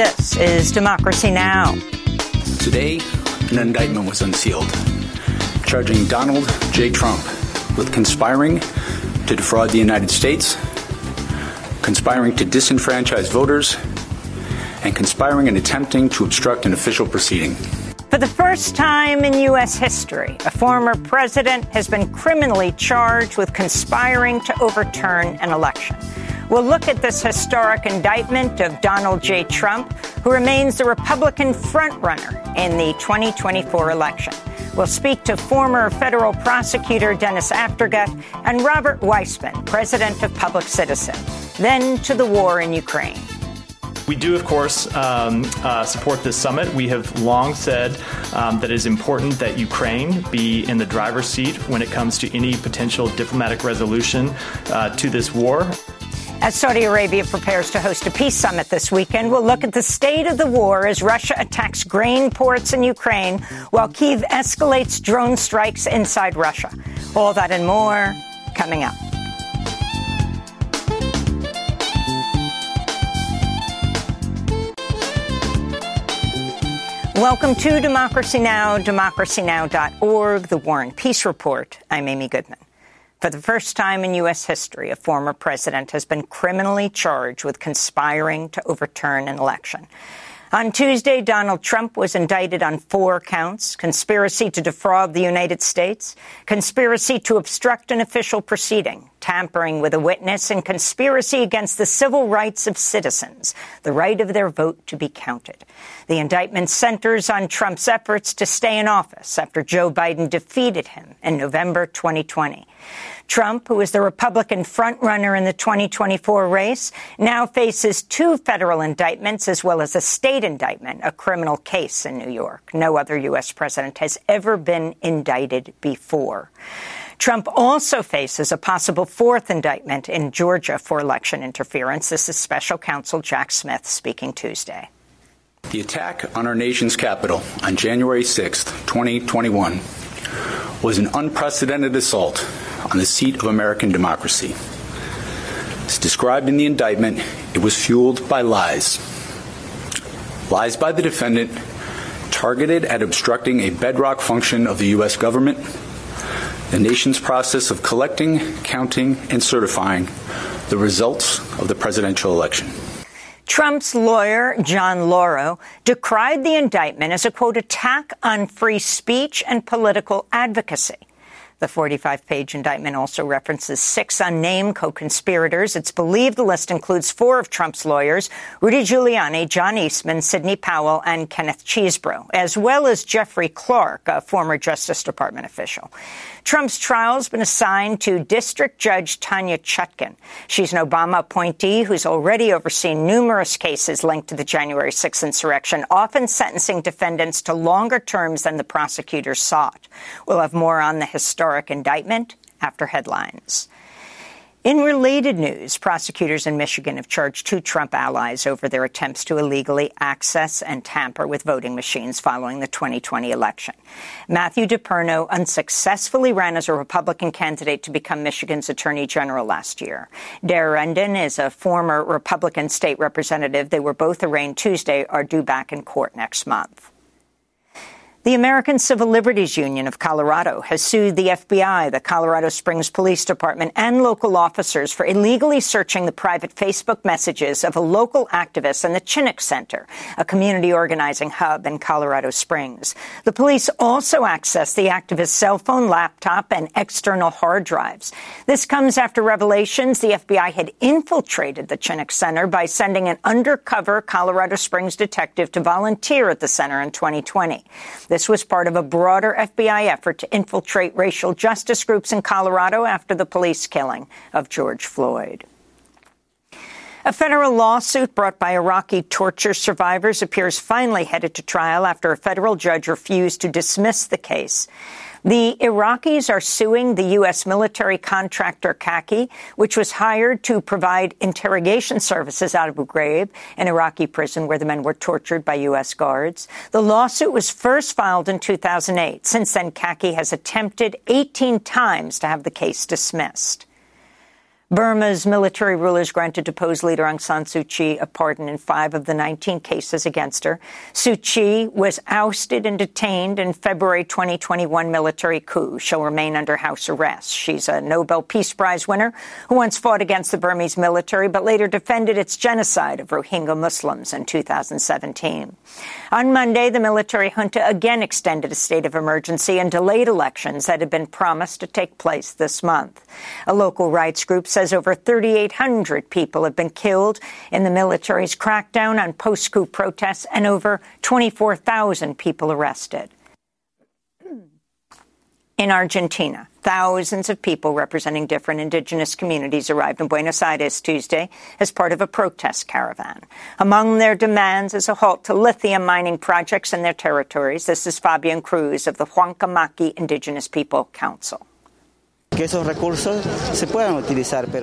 From New York, this is Democracy Now! Today, an indictment was unsealed charging Donald J. Trump with conspiring to defraud the United States, conspiring to disenfranchise voters, and conspiring and attempting to obstruct an official proceeding. For the first time in U.S. history, a former president has been criminally charged with conspiring to overturn an election. We'll look at this historic indictment of Donald J. Trump, who remains the Republican frontrunner in the 2024 election. We'll speak to former federal prosecutor Dennis Aftergut and Robert Weissman, president of Public Citizen. Then to the war in Ukraine. We do, of course, um, uh, support this summit. We have long said um, that it is important that Ukraine be in the driver's seat when it comes to any potential diplomatic resolution uh, to this war. As Saudi Arabia prepares to host a peace summit this weekend, we'll look at the state of the war as Russia attacks grain ports in Ukraine while Kiev escalates drone strikes inside Russia. All that and more coming up. Welcome to Democracy Now!, democracynow.org, the War and Peace Report. I'm Amy Goodman. For the first time in U.S. history, a former president has been criminally charged with conspiring to overturn an election. On Tuesday, Donald Trump was indicted on four counts conspiracy to defraud the United States, conspiracy to obstruct an official proceeding, tampering with a witness, and conspiracy against the civil rights of citizens, the right of their vote to be counted. The indictment centers on Trump's efforts to stay in office after Joe Biden defeated him in November 2020. Trump, who is the Republican frontrunner in the 2024 race, now faces two federal indictments as well as a state indictment, a criminal case in New York. No other U.S. president has ever been indicted before. Trump also faces a possible fourth indictment in Georgia for election interference. This is special counsel Jack Smith speaking Tuesday. The attack on our nation's capital on January 6, 2021, was an unprecedented assault on the seat of American democracy. As described in the indictment, it was fueled by lies. Lies by the defendant targeted at obstructing a bedrock function of the U.S. government, the nation's process of collecting, counting, and certifying the results of the presidential election. Trump's lawyer, John Lauro, decried the indictment as a quote attack on free speech and political advocacy. The 45 page indictment also references six unnamed co conspirators. It's believed the list includes four of Trump's lawyers Rudy Giuliani, John Eastman, Sidney Powell, and Kenneth Chesebro, as well as Jeffrey Clark, a former Justice Department official. Trump's trial has been assigned to District Judge Tanya Chutkan. She's an Obama appointee who's already overseen numerous cases linked to the January 6th insurrection, often sentencing defendants to longer terms than the prosecutors sought. We'll have more on the historic indictment after headlines. In related news, prosecutors in Michigan have charged two Trump allies over their attempts to illegally access and tamper with voting machines following the 2020 election. Matthew DePerno unsuccessfully ran as a Republican candidate to become Michigan's attorney general last year. Daire Rendon is a former Republican state representative. They were both arraigned Tuesday, are due back in court next month. The American Civil Liberties Union of Colorado has sued the FBI, the Colorado Springs Police Department, and local officers for illegally searching the private Facebook messages of a local activist in the Chinook Center, a community organizing hub in Colorado Springs. The police also accessed the activist's cell phone, laptop, and external hard drives. This comes after revelations the FBI had infiltrated the Chinook Center by sending an undercover Colorado Springs detective to volunteer at the center in 2020. This was part of a broader FBI effort to infiltrate racial justice groups in Colorado after the police killing of George Floyd. A federal lawsuit brought by Iraqi torture survivors appears finally headed to trial after a federal judge refused to dismiss the case. The Iraqis are suing the U.S. military contractor CACI, which was hired to provide interrogation services Abu Ghraib, an Iraqi prison where the men were tortured by U.S. guards. The lawsuit was first filed in 2008. Since then, CACI has attempted 18 times to have the case dismissed. Burma's military rulers granted deposed leader Aung San Suu Kyi a pardon in five of the 19 cases against her. Suu Kyi was ousted and detained in February 2021 military coup. She'll remain under house arrest. She's a Nobel Peace Prize winner who once fought against the Burmese military but later defended its genocide of Rohingya Muslims in 2017. On Monday, the military junta again extended a state of emergency and delayed elections that had been promised to take place this month. A local rights group said says over 3,800 people have been killed in the military's crackdown on post-coup protests and over 24,000 people arrested. In Argentina, thousands of people representing different indigenous communities arrived in Buenos Aires Tuesday as part of a protest caravan. Among their demands is a halt to lithium mining projects in their territories. This is Fabian Cruz of the Huancamaki Indigenous People Council.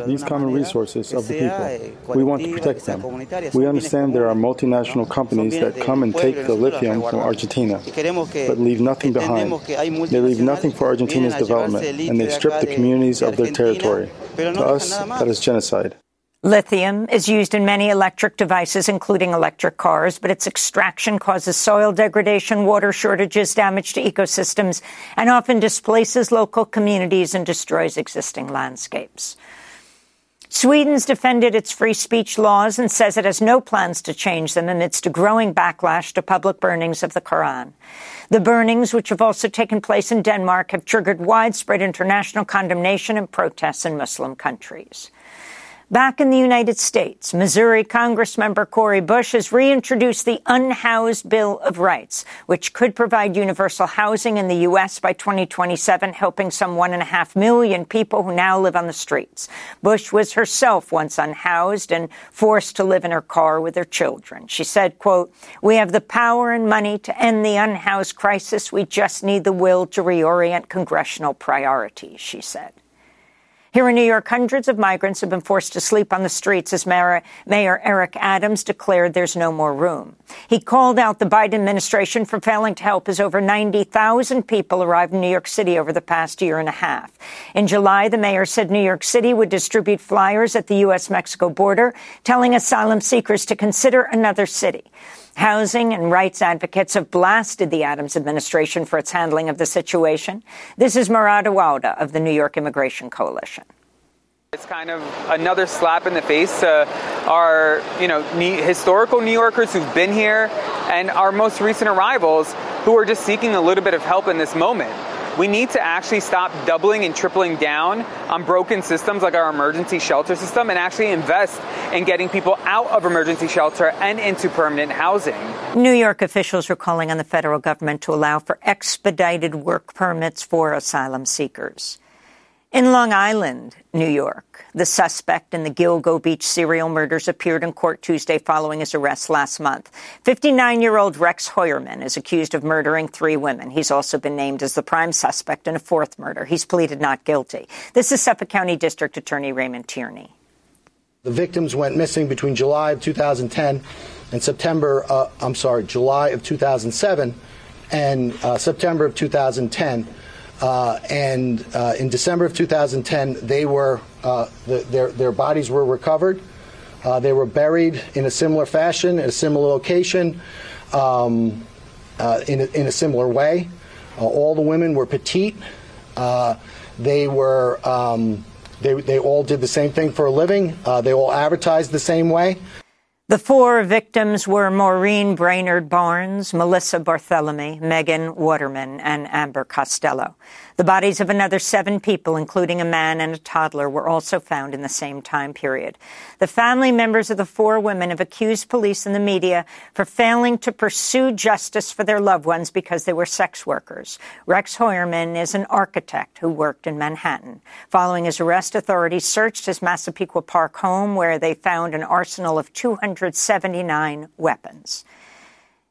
These common resources of the people, eh, we want to protect them. We understand there are multinational companies that come and take the lithium from Argentina, but leave nothing behind. They leave nothing for Argentina's development, and they strip the communities of their territory. To us, that is genocide. Lithium is used in many electric devices, including electric cars, but its extraction causes soil degradation, water shortages, damage to ecosystems, and often displaces local communities and destroys existing landscapes. Sweden's defended its free speech laws and says it has no plans to change them amidst a growing backlash to public burnings of the Quran. The burnings, which have also taken place in Denmark, have triggered widespread international condemnation and protests in Muslim countries. Back in the United States, Missouri Congressmember Cori Bush has reintroduced the Unhoused Bill of Rights, which could provide universal housing in the U.S. by 2027, helping some one and a half million people who now live on the streets. Bush was herself once unhoused and forced to live in her car with her children. She said, quote, we have the power and money to end the unhoused crisis. We just need the will to reorient congressional priorities, she said. Here in New York, hundreds of migrants have been forced to sleep on the streets as Mayor, Mayor, Eric Adams declared there's no more room. He called out the Biden administration for failing to help as over 90,000 people arrived in New York City over the past year and a half. In July, the mayor said New York City would distribute flyers at the U.S.-Mexico border telling asylum seekers to consider another city. Housing and rights advocates have blasted the Adams administration for its handling of the situation. This is Murad Awawdeh of the New York Immigration Coalition. It's kind of another slap in the face to our, you know, historical New Yorkers who've been here and our most recent arrivals who are just seeking a little bit of help in this moment. We need to actually stop doubling and tripling down on broken systems like our emergency shelter system and actually invest in getting people out of emergency shelter and into permanent housing. New York officials are calling on the federal government to allow for expedited work permits for asylum seekers. In Long Island, New York, the suspect in the Gilgo Beach serial murders appeared in court Tuesday following his arrest last month. 59-year-old Rex Heuermann is accused of murdering three women. He's also been named as the prime suspect in a fourth murder. He's pleaded not guilty. This is Suffolk County District Attorney Raymond Tierney. The victims went missing between July of 2010 and September, uh, I'm sorry, July of 2007 and uh, September of 2010. Uh, and uh, in December of 2010, they were uh, the, their their bodies were recovered. Uh, they were buried in a similar fashion, in a similar location, um, uh, in a, in a similar way. Uh, all the women were petite. they were um, they they all did the same thing for a living. they all advertised the same way. The four victims were Maureen Brainard Barnes, Melissa Barthelemy, Megan Waterman, and Amber Costello. The bodies of another seven people, including a man and a toddler, were also found in the same time period. The family members of the four women have accused police and the media for failing to pursue justice for their loved ones because they were sex workers. Rex Heuermann is an architect who worked in Manhattan. Following his arrest, authorities searched his Massapequa Park home where they found an arsenal of 279 weapons.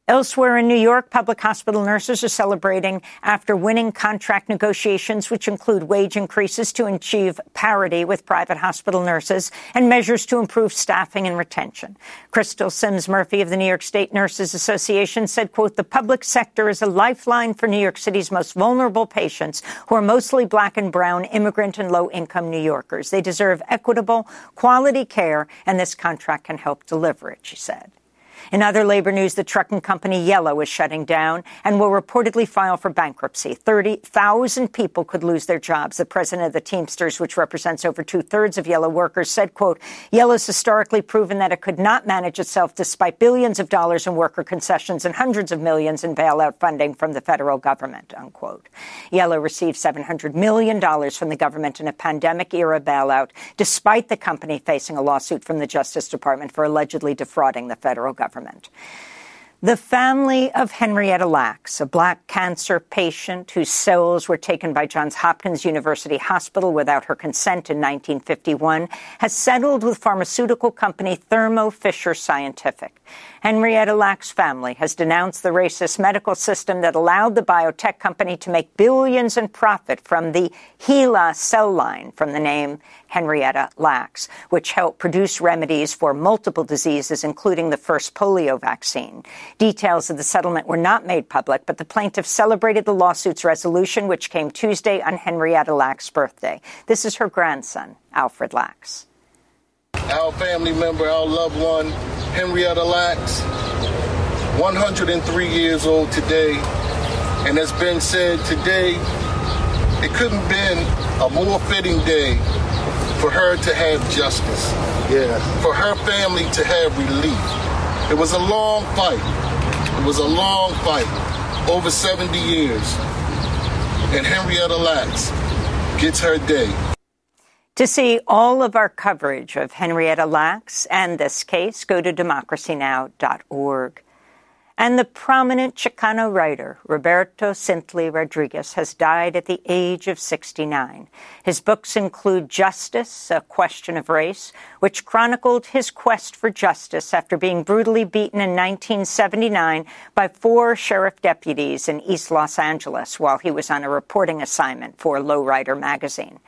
Elsewhere in New York, public hospital nurses are celebrating after winning contract negotiations, which include wage increases to achieve parity with private hospital nurses and measures to improve staffing and retention. Crystal Sims Murphy of the New York State Nurses Association said, quote, the public sector is a lifeline for New York City's most vulnerable patients who are mostly black and brown immigrant and low income New Yorkers. They deserve equitable, quality care, and this contract can help deliver it, she said. In other labor news, the trucking company Yellow is shutting down and will reportedly file for bankruptcy. 30,000 people could lose their jobs. The president of the Teamsters, which represents over two thirds of Yellow workers, said, quote, Yellow's historically proven that it could not manage itself despite billions of dollars in worker concessions and hundreds of millions in bailout funding from the federal government, unquote. Yellow received $700 million from the government in a pandemic era bailout, despite the company facing a lawsuit from the Justice Department for allegedly defrauding the federal government government. The family of Henrietta Lacks, a black cancer patient whose cells were taken by Johns Hopkins University Hospital without her consent in 1951, has settled with pharmaceutical company Thermo Fisher Scientific. Henrietta Lacks' family has denounced the racist medical system that allowed the biotech company to make billions in profit from the HeLa cell line from the name Henrietta Lacks, which helped produce remedies for multiple diseases, including the first polio vaccine. Details of the settlement were not made public, but the plaintiff celebrated the lawsuit's resolution, which came Tuesday on Henrietta Lacks' birthday. This is her grandson, Alfred Lacks. Our family member, our loved one, Henrietta Lacks, 103 years old today. And as been said today, it couldn't have been a more fitting day for her to have justice. Yeah. For her family to have relief. It was a long fight. It was a long fight. Over 70 years. And Henrietta Lacks gets her day. To see all of our coverage of Henrietta Lacks and this case, go to democracynow.org. And the prominent Chicano writer, Roberto Cintli Rodriguez, has died at the age of 69. His books include Justice, A Question of Race, which chronicled his quest for justice after being brutally beaten in 1979 by four sheriff deputies in East Los Angeles while he was on a reporting assignment for Lowrider magazine.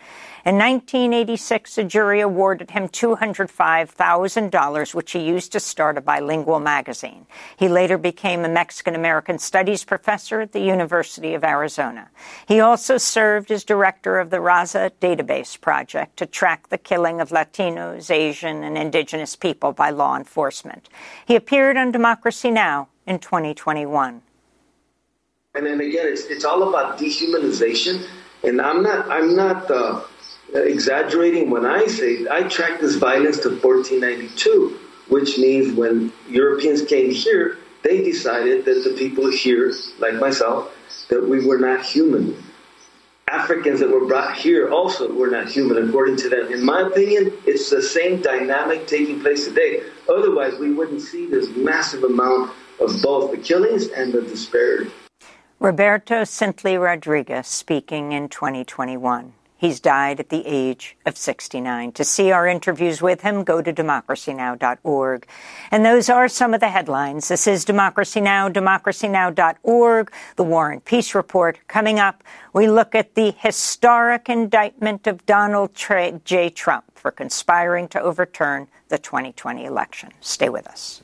In 1986, a jury awarded him $205,000, which he used to start a bilingual magazine. He later became a Mexican American Studies professor at the University of Arizona. He also served as director of the Raza Database Project to track the killing of Latinos, Asian, and indigenous people by law enforcement. He appeared on Democracy Now! in 2021. And then again, it's, it's all about dehumanization. And I'm not, I'm not, uh, exaggerating when I say I track this violence to 1492, which means when Europeans came here, they decided that the people here, like myself, that we were not human. Africans that were brought here also were not human, according to them. In my opinion, it's the same dynamic taking place today. Otherwise, we wouldn't see this massive amount of both the killings and the disparity. Roberto Cintli Rodriguez speaking in 2021. He's died at the age of 69. To see our interviews with him, go to democracynow.org. And those are some of the headlines. This is Democracy Now!, democracynow.org, the War and Peace Report. Coming up, we look at the historic indictment of Donald J. Trump for conspiring to overturn the 2020 election. Stay with us.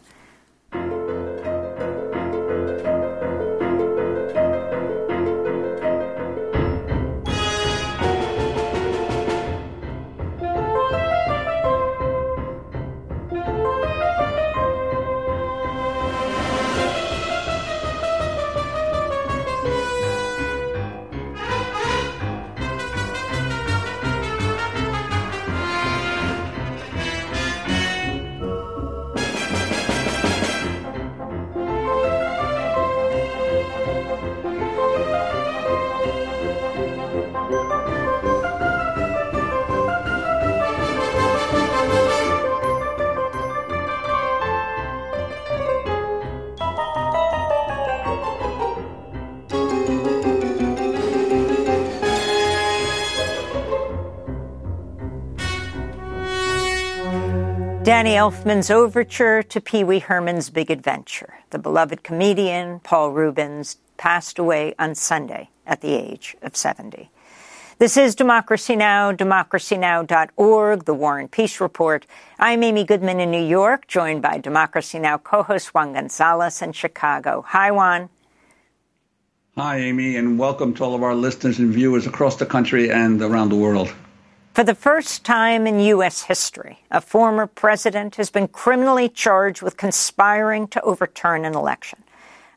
Danny Elfman's overture to Pee Wee Herman's Big Adventure. The beloved comedian Paul Reubens passed away on Sunday at the age of 70. This is Democracy Now!, democracynow.org, the War and Peace Report. I'm Amy Goodman in New York, joined by Democracy Now! co-host Juan Gonzalez in Chicago. Hi, Juan. Hi, Amy, and welcome to all of our listeners and viewers across the country and around the world. For the first time in U.S. history, a former president has been criminally charged with conspiring to overturn an election.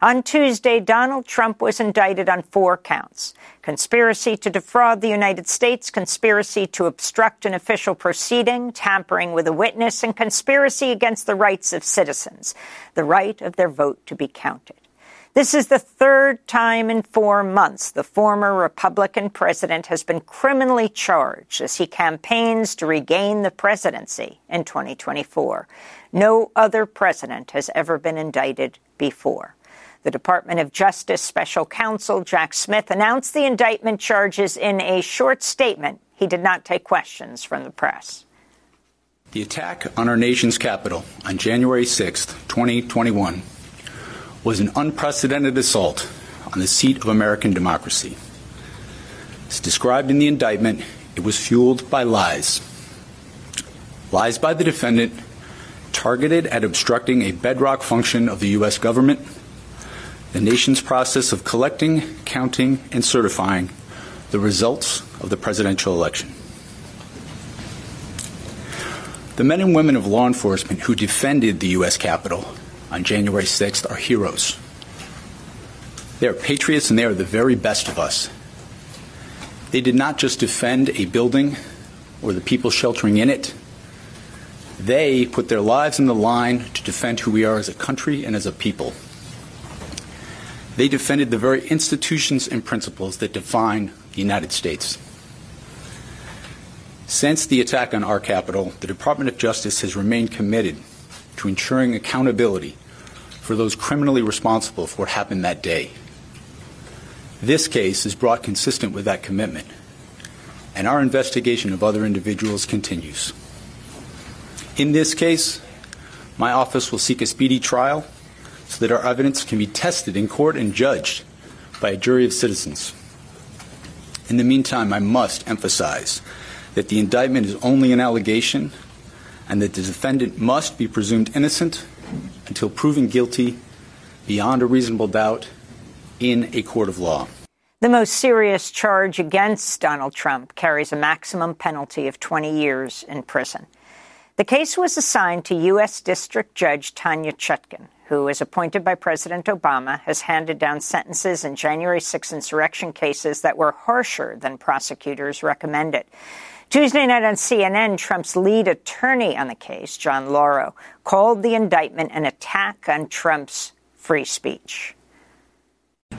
On Tuesday, Donald Trump was indicted on four counts conspiracy to defraud the United States, conspiracy to obstruct an official proceeding, tampering with a witness, and conspiracy against the rights of citizens, the right of their vote to be counted. This is the third time in four months the former Republican president has been criminally charged as he campaigns to regain the presidency in 2024. No other president has ever been indicted before. The Department of Justice special counsel Jack Smith announced the indictment charges in a short statement. He did not take questions from the press. The attack on our nation's capital on January 6, 2021 was an unprecedented assault on the seat of American democracy. As described in the indictment, it was fueled by lies. Lies by the defendant targeted at obstructing a bedrock function of the U.S. government, the nation's process of collecting, counting, and certifying the results of the presidential election. The men and women of law enforcement who defended the U.S. Capitol on January 6th are heroes. They are patriots and they are the very best of us. They did not just defend a building or the people sheltering in it. They put their lives on the line to defend who we are as a country and as a people. They defended the very institutions and principles that define the United States. Since the attack on our capital, the Department of Justice has remained committed to ensuring accountability for those criminally responsible for what happened that day. This case is brought consistent with that commitment, and our investigation of other individuals continues. In this case, my office will seek a speedy trial so that our evidence can be tested in court and judged by a jury of citizens. In the meantime, I must emphasize that the indictment is only an allegation and that the defendant must be presumed innocent until proven guilty beyond a reasonable doubt in a court of law. The most serious charge against Donald Trump carries a maximum penalty of 20 years in prison. The case was assigned to U.S. District Judge Tanya Chutkan, who, as appointed by President Obama, has handed down sentences in January 6 insurrection cases that were harsher than prosecutors recommended. Tuesday night on CNN, Trump's lead attorney on the case, John Lauro, called the indictment an attack on Trump's free speech.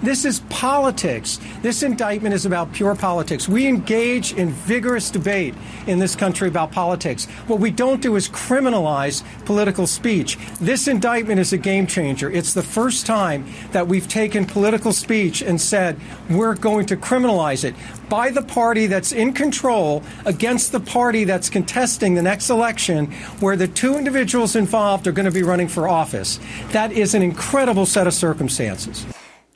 This is politics. This indictment is about pure politics. We engage in vigorous debate in this country about politics. What we don't do is criminalize political speech. This indictment is a game changer. It's the first time that we've taken political speech and said we're going to criminalize it by the party that's in control against the party that's contesting the next election, where the two individuals involved are going to be running for office. That is an incredible set of circumstances.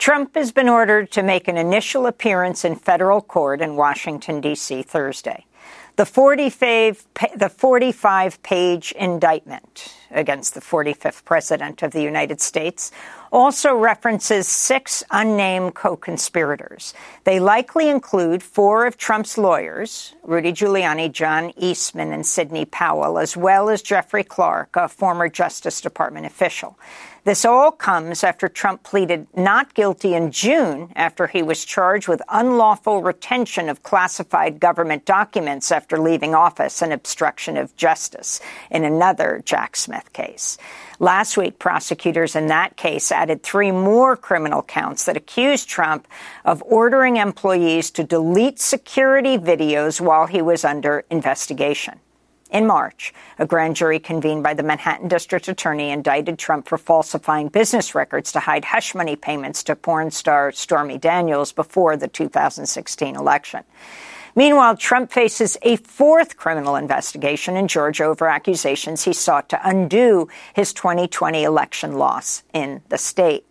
Trump has been ordered to make an initial appearance in federal court in Washington, D.C. Thursday. The 45, the 45 page indictment against the 45th President of the United States also references six unnamed co conspirators. They likely include four of Trump's lawyers, Rudy Giuliani, John Eastman, and Sidney Powell, as well as Jeffrey Clark, a former Justice Department official. This all comes after Trump pleaded not guilty in June after he was charged with unlawful retention of classified government documents after leaving office and obstruction of justice in another Jack Smith case. Last week, prosecutors in that case added three more criminal counts that accused Trump of ordering employees to delete security videos while he was under investigation. In March, a grand jury convened by the Manhattan District Attorney indicted Trump for falsifying business records to hide hush money payments to porn star Stormy Daniels before the 2016 election. Meanwhile, Trump faces a fourth criminal investigation in Georgia over accusations he sought to undo his 2020 election loss in the state.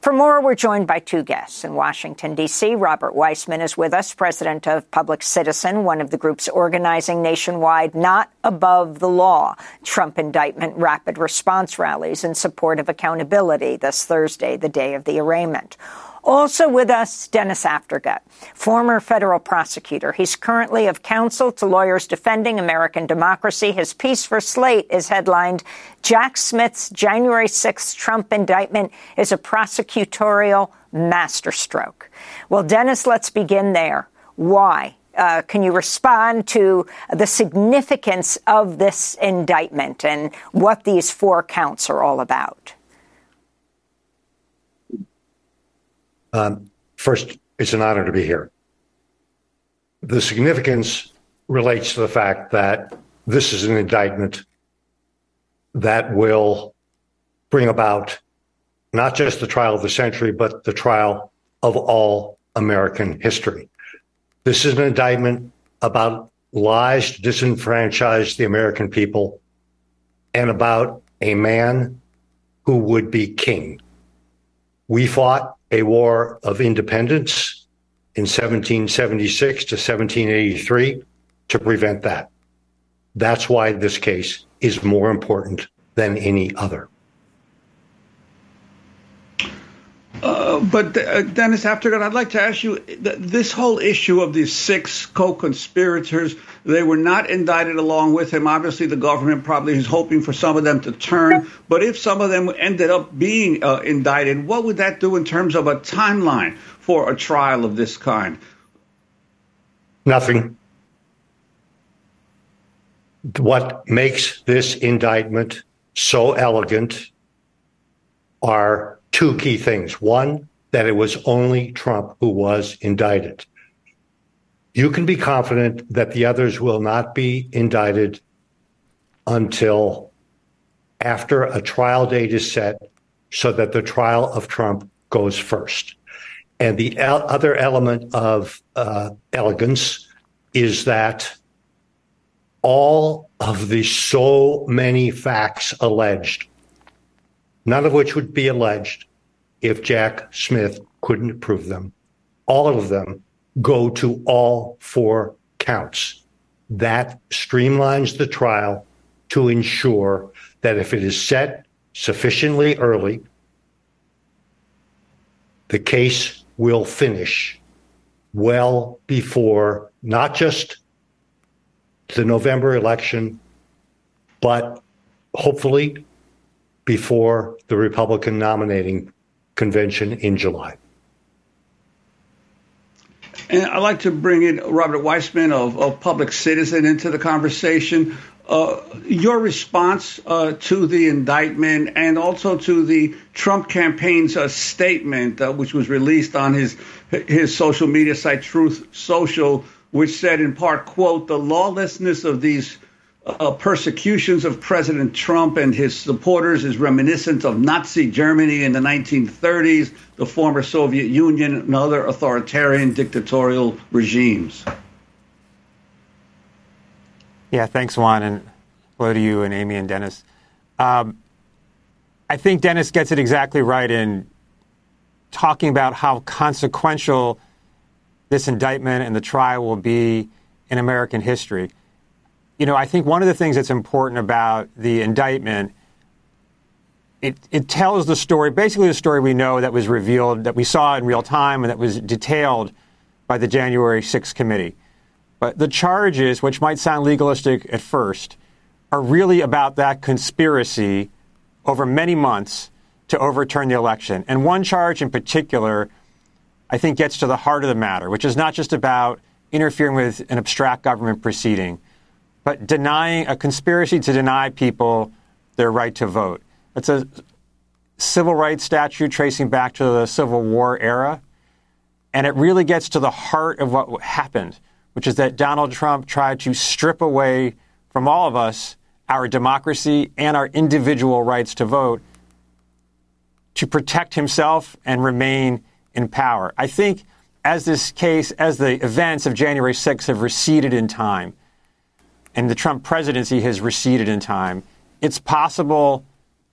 For more, we're joined by two guests in Washington, D.C. Robert Weissman is with us, president of Public Citizen, one of the groups organizing nationwide Not Above the Law Trump indictment rapid response rallies in support of accountability this Thursday, the day of the arraignment. Also with us, Dennis Aftergut, former federal prosecutor. He's currently of counsel to lawyers defending American democracy. His piece for Slate is headlined Jack Smith's January 6th Trump indictment is a prosecutorial masterstroke. Well, Dennis, let's begin there. Why? Uh, can you respond to the significance of this indictment and what these four counts are all about? Um, first, it's an honor to be here. The significance relates to the fact that this is an indictment that will bring about not just the trial of the century, but the trial of all American history. This is an indictment about lies to disenfranchise the American people and about a man who would be king. We fought a war of independence in 1776 to 1783 to prevent that. That's why this case is more important than any other. Uh, but uh, Dennis Aftergut, I'd like to ask you th- this whole issue of these six co-conspirators. They were not indicted along with him. Obviously, the government probably is hoping for some of them to turn. But if some of them ended up being uh, indicted, what would that do in terms of a timeline for a trial of this kind? Nothing. What makes this indictment so elegant are two key things. One, that it was only Trump who was indicted. You can be confident that the others will not be indicted until after a trial date is set so that the trial of Trump goes first. And the el- other element of uh, elegance is that all of the so many facts alleged none of which would be alleged if Jack Smith couldn't prove them. All of them go to all four counts. That streamlines the trial to ensure that if it is set sufficiently early, the case will finish well before not just the November election, but hopefully before the Republican nominating convention in July. And I'd like to bring in Robert Weissman of, of Public Citizen into the conversation. Uh, your response uh, to the indictment and also to the Trump campaign's uh, statement, uh, which was released on his his social media site Truth Social, which said in part, "quote The lawlessness of these uh, persecutions of President Trump and his supporters is reminiscent of Nazi Germany in the 1930s, the former Soviet Union, and other authoritarian dictatorial regimes. Yeah, thanks, Juan, and hello to you and Amy and Dennis. Um, I think Dennis gets it exactly right in talking about how consequential this indictment and the trial will be in American history you know, I think one of the things that's important about the indictment, it, it tells the story, basically the story we know that was revealed, that we saw in real time, and that was detailed by the January 6th committee. But the charges, which might sound legalistic at first, are really about that conspiracy over many months to overturn the election. And one charge in particular, I think, gets to the heart of the matter, which is not just about interfering with an abstract government proceeding but denying a conspiracy to deny people their right to vote. It's a civil rights statute tracing back to the Civil War era. And it really gets to the heart of what happened, which is that Donald Trump tried to strip away from all of us our democracy and our individual rights to vote to protect himself and remain in power. I think as this case, as the events of January 6th have receded in time, and the Trump presidency has receded in time, it's possible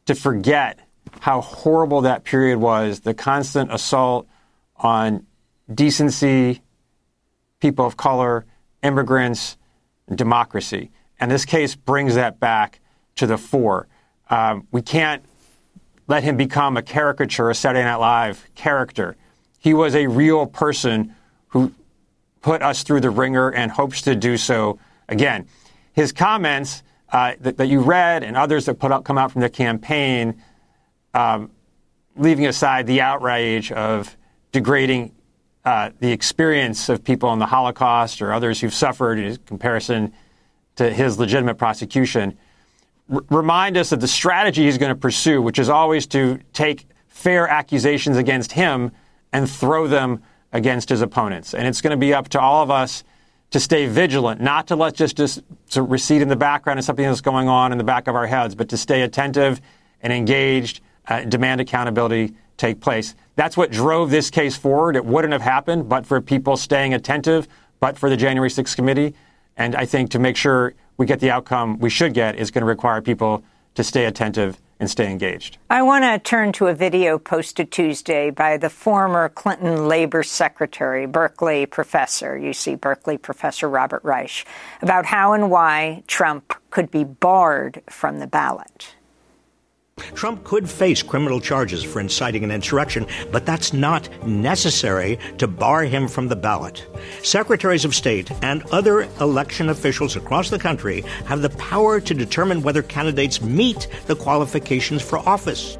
to forget how horrible that period was the constant assault on decency, people of color, immigrants, democracy. And this case brings that back to the fore. Um, we can't let him become a caricature, a Saturday Night Live character. He was a real person who put us through the wringer and hopes to do so again. His comments uh, that, that, you read and others that up, come out from the campaign, um, leaving aside the outrage of degrading uh, the experience of people in the Holocaust or others who've suffered in comparison to his legitimate prosecution, r- remind us of the strategy he's going to pursue, which is always to take fair accusations against him and throw them against his opponents. And it's going to be up to all of us to stay vigilant, not to let just, just to recede in the background of something that's going on in the back of our heads, but to stay attentive and engaged, uh, demand accountability take place. That's what drove this case forward. It wouldn't have happened but for people staying attentive, but for the January 6th committee. And I think to make sure we get the outcome we should get is going to require people to stay attentive and stay engaged. I want to turn to a video posted Tuesday by the former Clinton Labor Secretary, Berkeley professor, UC Berkeley professor Robert Reich, about how and why Trump could be barred from the ballot. Trump could face criminal charges for inciting an insurrection, but that's not necessary to bar him from the ballot. Secretaries of State and other election officials across the country have the power to determine whether candidates meet the qualifications for office.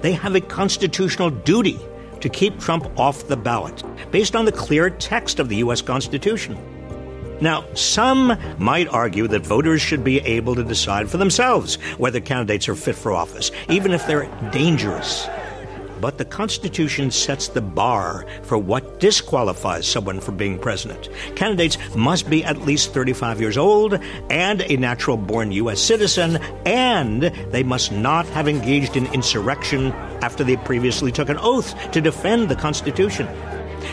They have a constitutional duty to keep Trump off the ballot based on the clear text of the U.S. Constitution. Now, some might argue that voters should be able to decide for themselves whether candidates are fit for office, even if they're dangerous. But the Constitution sets the bar for what disqualifies someone from being president. Candidates must be at least 35 years old and a natural born U.S. citizen, and they must not have engaged in insurrection after they previously took an oath to defend the Constitution.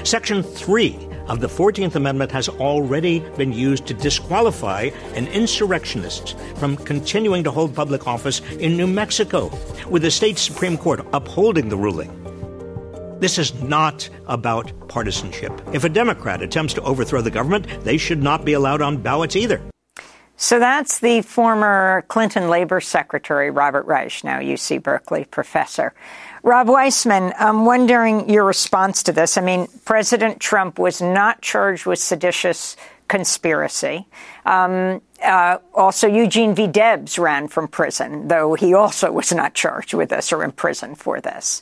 Section 3 of the 14th Amendment has already been used to disqualify an insurrectionist from continuing to hold public office in New Mexico, with the state Supreme Court upholding the ruling. This is not about partisanship. If a Democrat attempts to overthrow the government, they should not be allowed on ballots either. So that's the former Clinton Labor Secretary, Robert Reich, now UC Berkeley professor. Rob Weissman, I'm wondering your response to this. I mean, President Trump was not charged with seditious conspiracy. Um, uh, also, Eugene V. Debs ran from prison, though he also was not charged with this or in prison for this.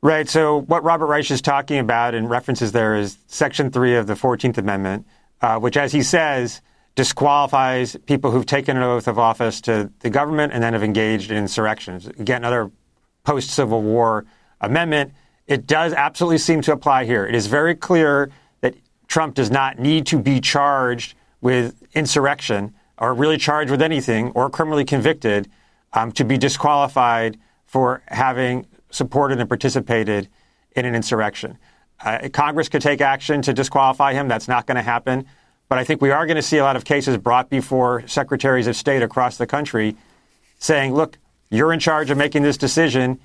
Right. So, what Robert Reich is talking about and references there is Section 3 of the 14th Amendment, uh, which, as he says, disqualifies people who've taken an oath of office to the government and then have engaged in insurrections. Again, another post Civil War amendment. It does absolutely seem to apply here. It is very clear that Trump does not need to be charged with insurrection or really charged with anything or criminally convicted um, to be disqualified for having supported and participated in an insurrection. Uh, Congress could take action to disqualify him. That's not going to happen. But I think we are going to see a lot of cases brought before secretaries of state across the country saying, look, you're in charge of making this decision.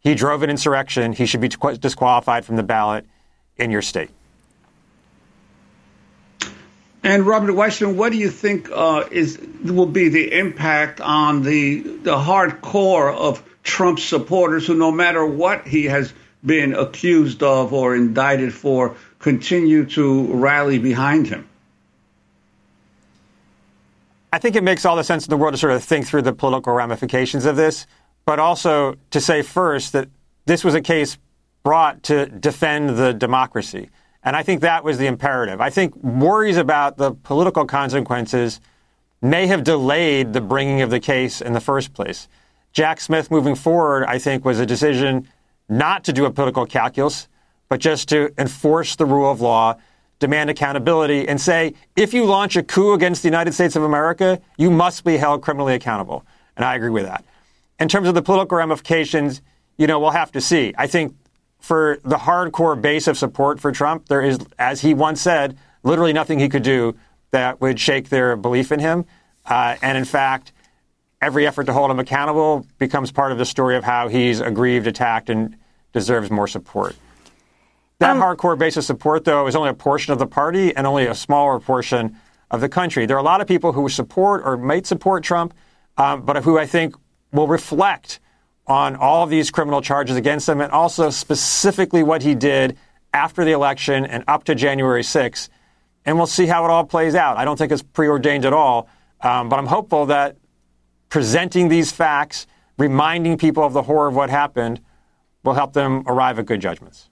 He drove an insurrection. He should be disqualified from the ballot in your state. And Robert Weissman, what do you think uh, is will be the impact on the the hardcore of Trump supporters who, no matter what he has been accused of or indicted for, continue to rally behind him? I think it makes all the sense in the world to sort of think through the political ramifications of this, but also to say first that this was a case brought to defend the democracy. And I think that was the imperative. I think worries about the political consequences may have delayed the bringing of the case in the first place. Jack Smith moving forward, I think, was a decision not to do a political calculus, but just to enforce the rule of law, demand accountability, and say, if you launch a coup against the United States of America, you must be held criminally accountable. And I agree with that. In terms of the political ramifications, you know, we'll have to see. I think for the hardcore base of support for Trump, there is, as he once said, literally nothing he could do that would shake their belief in him. Uh, and in fact, every effort to hold him accountable becomes part of the story of how he's aggrieved, attacked, and deserves more support. That um, hardcore base of support, though, is only a portion of the party and only a smaller portion of the country. There are a lot of people who support or might support Trump, um, but who I think will reflect on all of these criminal charges against him and also specifically what he did after the election and up to January 6th. And we'll see how it all plays out. I don't think it's preordained at all, um, but I'm hopeful that presenting these facts, reminding people of the horror of what happened, will help them arrive at good judgments.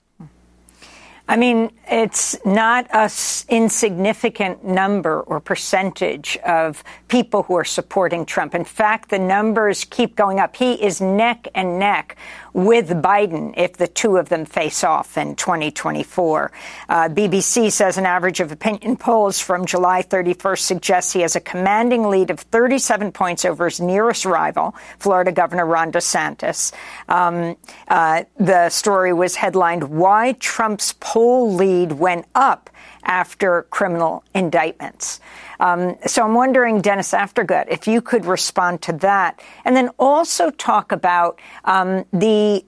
I mean, it's not a insignificant number or percentage of people who are supporting Trump. In fact, the numbers keep going up. He is neck and neck with Biden if the two of them face off in 2024. Uh, BBC says an average of opinion polls from July 31st suggests he has a commanding lead of 37 points over his nearest rival, Florida Governor Ron DeSantis. Um, uh, the story was headlined, Why Trump's Poll Lead Went Up After Criminal Indictments. Um, so I'm wondering, Dennis Aftergut, if you could respond to that, and then also talk about um, the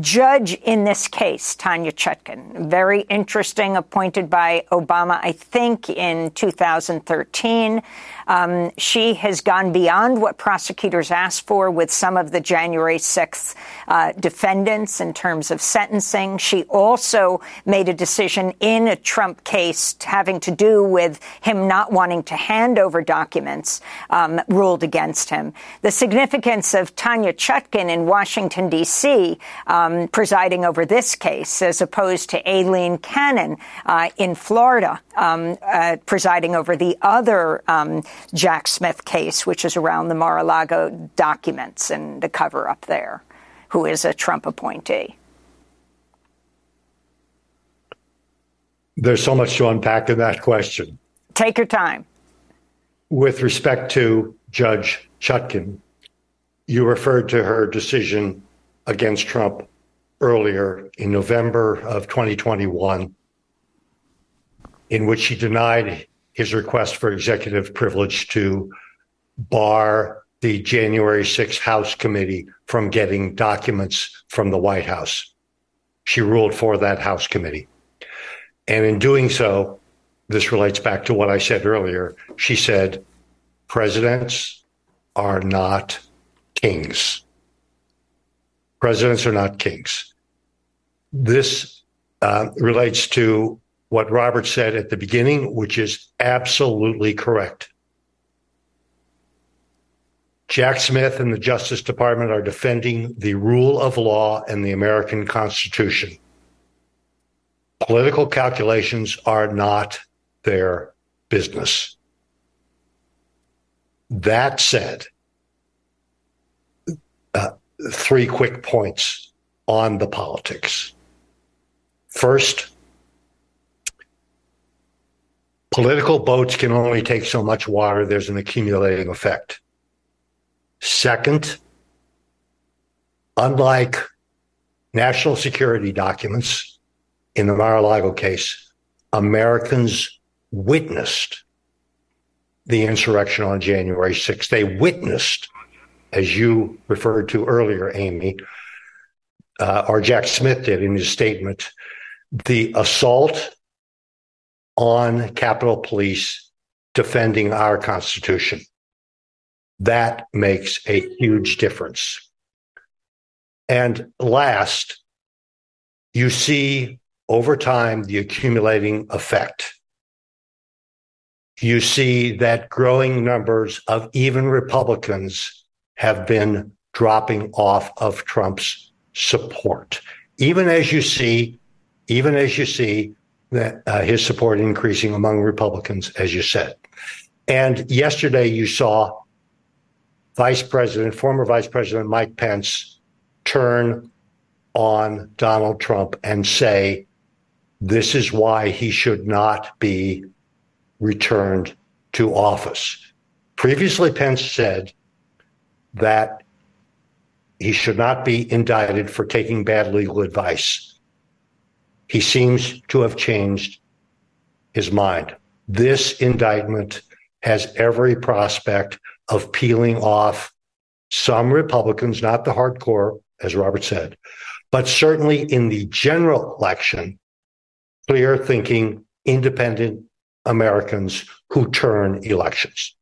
judge in this case, Tanya Chutkan, very interesting, appointed by Obama, I think, in 2013. Um, she has gone beyond what prosecutors asked for with some of the January 6th uh, defendants in terms of sentencing. She also made a decision in a Trump case having to do with him not wanting to hand over documents, um, ruled against him. The significance of Tanya Chutkan in Washington, D.C., um, presiding over this case, as opposed to Aileen Cannon uh, in Florida, um, uh, presiding over the other um, Jack Smith case, which is around the Mar-a-Lago documents and the cover up there, who is a Trump appointee. There's so much to unpack in that question. Take your time. With respect to Judge Chutkan, you referred to her decision against Trump earlier in November of 2021, in which she denied his request for executive privilege to bar the January 6th House committee from getting documents from the White House. She ruled for that House committee. And in doing so, this relates back to what I said earlier. She said, presidents are not kings. Presidents are not kings. This uh, relates to what Robert said at the beginning, which is absolutely correct. Jack Smith and the Justice Department are defending the rule of law and the American Constitution. Political calculations are not their business. That said, uh, three quick points on the politics. First, Political boats can only take so much water. There's an accumulating effect. Second, unlike national security documents in the Mar-a-Lago case, Americans witnessed the insurrection on January 6th. They witnessed, as you referred to earlier, Amy, uh, or Jack Smith did in his statement, the assault on Capitol Police defending our Constitution. That makes a huge difference. And last, you see over time the accumulating effect. You see that growing numbers of even Republicans have been dropping off of Trump's support. Even as you see, even as you see that uh, his support increasing among Republicans, as you said. And yesterday, you saw Vice President, former Vice President Mike Pence, turn on Donald Trump and say, this is why he should not be returned to office. Previously, Pence said that he should not be indicted for taking bad legal advice. He seems to have changed his mind. This indictment has every prospect of peeling off some Republicans, not the hardcore, as Robert said, but certainly in the general election, clear thinking, independent Americans who turn elections.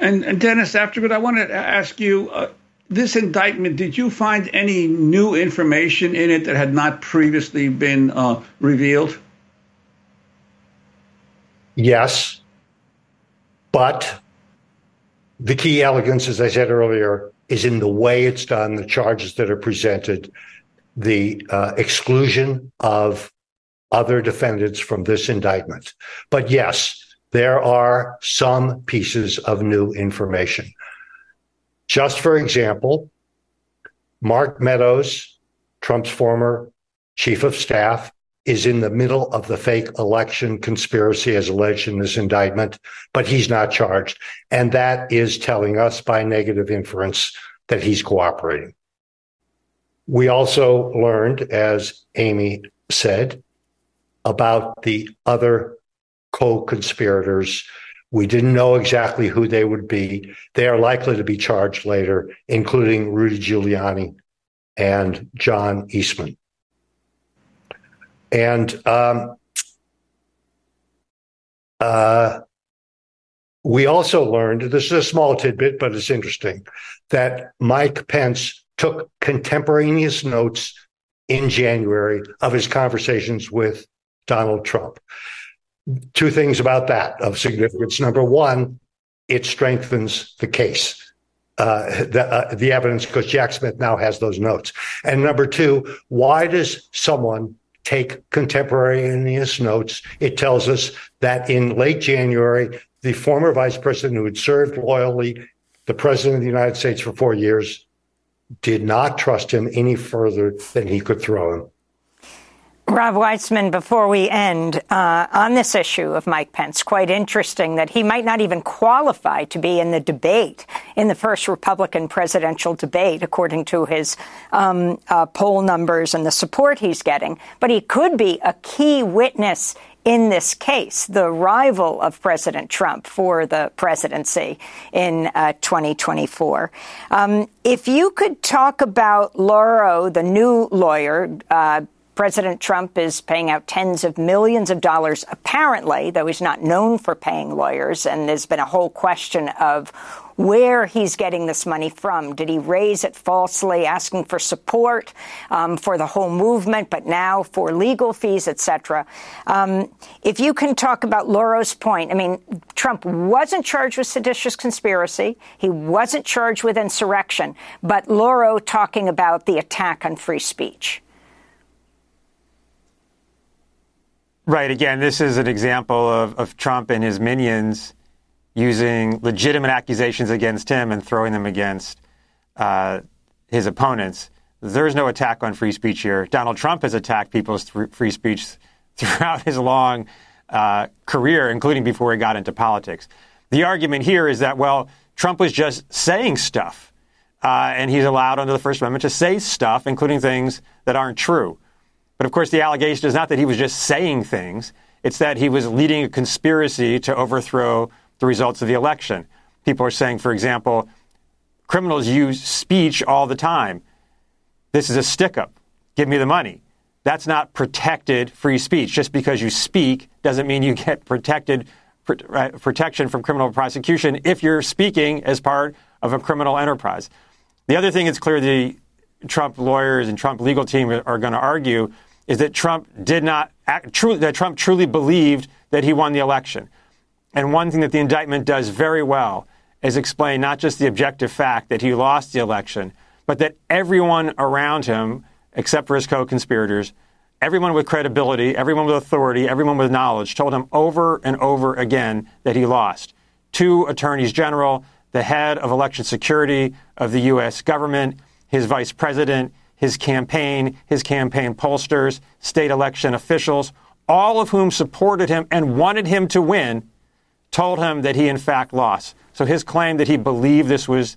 And, and Dennis, Aftergut, I want to ask you uh, this indictment, did you find any new information in it that had not previously been uh, revealed? Yes. But the key elegance, as I said earlier, is in the way it's done, the charges that are presented, the uh, exclusion of other defendants from this indictment. But yes, there are some pieces of new information. Just for example, Mark Meadows, Trump's former chief of staff, is in the middle of the fake election conspiracy as alleged in this indictment, but he's not charged. And that is telling us by negative inference that he's cooperating. We also learned, as Amy said, about the other co conspirators. We didn't know exactly who they would be. They are likely to be charged later, including Rudy Giuliani and John Eastman. And um, uh, we also learned this is a small tidbit, but it's interesting that Mike Pence took contemporaneous notes in January of his conversations with Donald Trump. Two things about that of significance. Number one, it strengthens the case. Uh, the, uh, the evidence because Jack Smith now has those notes. And number two, why does someone take contemporaneous notes? It tells us that in late January, the former vice president who had served loyally the president of the United States for four years did not trust him any further than he could throw him. Rob Weissman, before we end, uh, on this issue of Mike Pence, quite interesting that he might not even qualify to be in the debate, in the first Republican presidential debate, according to his um, uh, poll numbers and the support he's getting. But he could be a key witness in this case, the rival of President Trump for the presidency in uh, 2024. Um, if you could talk about Lauro, the new lawyer, uh, President Trump is paying out tens of millions of dollars, apparently, though he's not known for paying lawyers. And there's been a whole question of where he's getting this money from. Did he raise it falsely, asking for support um, for the whole movement, but now for legal fees, etc.? Um, if you can talk about Lauro's point, I mean, Trump wasn't charged with seditious conspiracy. He wasn't charged with insurrection, but Lauro talking about the attack on free speech. Right. Again, this is an example of, of Trump and his minions using legitimate accusations against him and throwing them against uh, his opponents. There's no attack on free speech here. Donald Trump has attacked people's th- free speech throughout his long uh, career, including before he got into politics. The argument here is that, well, Trump was just saying stuff, uh, and he's allowed under the First Amendment to say stuff, including things that aren't true. But of course, the allegation is not that he was just saying things, it's that he was leading a conspiracy to overthrow the results of the election. People are saying, for example, criminals use speech all the time. This is a stick up. Give me the money. That's not protected free speech. Just because you speak doesn't mean you get protected protection from criminal prosecution if you're speaking as part of a criminal enterprise. The other thing it's clear the Trump lawyers and Trump legal team are going to argue is that Trump did not act, truly, that Trump truly believed that he won the election. And one thing that the indictment does very well is explain not just the objective fact that he lost the election, but that everyone around him, except for his co-conspirators, everyone with credibility, everyone with authority, everyone with knowledge, told him over and over again that he lost. Two attorneys general, the head of election security of the U.S. government, his vice president, his campaign, his campaign pollsters, state election officials, all of whom supported him and wanted him to win, told him that he in fact lost. So his claim that he believed this was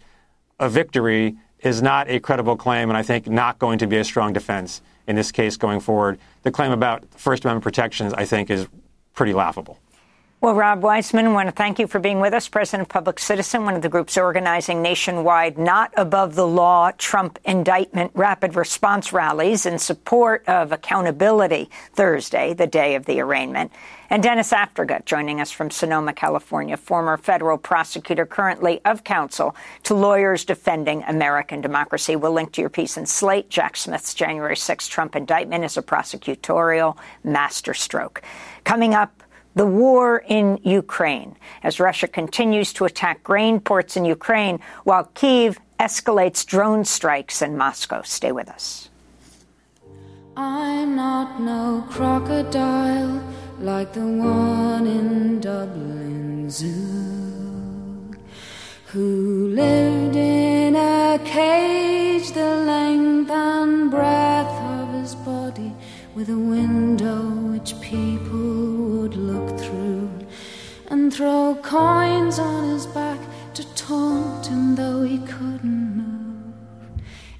a victory is not a credible claim, and I think not going to be a strong defense in this case going forward. The claim about First Amendment protections, I think, is pretty laughable. Well, Rob Weissman, I want to thank you for being with us, President of Public Citizen, one of the groups organizing nationwide not above the law Trump indictment rapid response rallies in support of accountability Thursday, the day of the arraignment. And Dennis Aftergut joining us from Sonoma, California, former federal prosecutor, currently of counsel to lawyers defending American democracy. We'll link to your piece in Slate. Jack Smith's January 6 Trump indictment is a prosecutorial masterstroke. Coming up, the war in Ukraine as Russia continues to attack grain ports in Ukraine while Kiev escalates drone strikes in Moscow. Stay with us. I'm not no crocodile like the one in Dublin Zoo who lived in a cage the length and breadth of his body with a window which people would look through and throw coins on his back to taunt him though he couldn't move,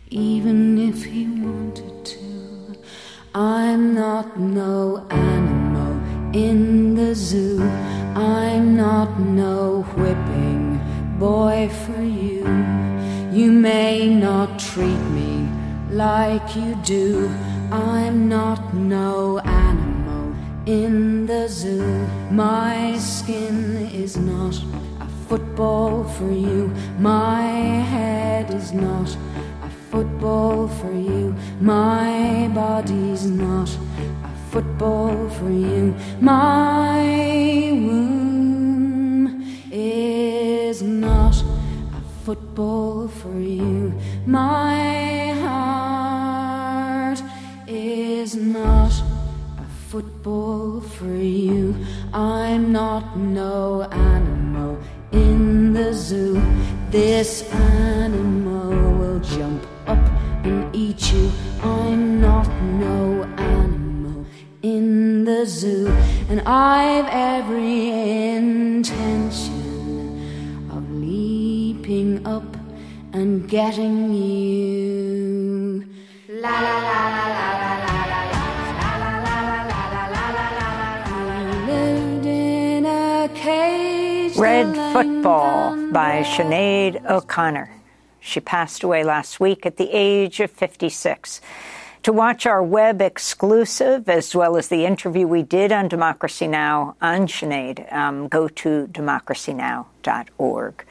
even if he wanted to. I'm not no animal in the zoo, I'm not no whipping boy for you. You may not treat me like you do. I'm not no animal in the zoo. My skin is not a football for you. My head is not a football for you. My body's not a football for you. My womb is not a football for you. My is not a football for you. I'm not no animal in the zoo. This animal will jump up and eat you. I'm not no animal in the zoo, and I've every intention of leaping up and getting you. La la la la la la la Red Football by Sinead O'Connor. She passed away last week at the age of 56. To watch our web exclusive, as well as the interview we did on Democracy Now! on Sinead, um, go to democracynow.org.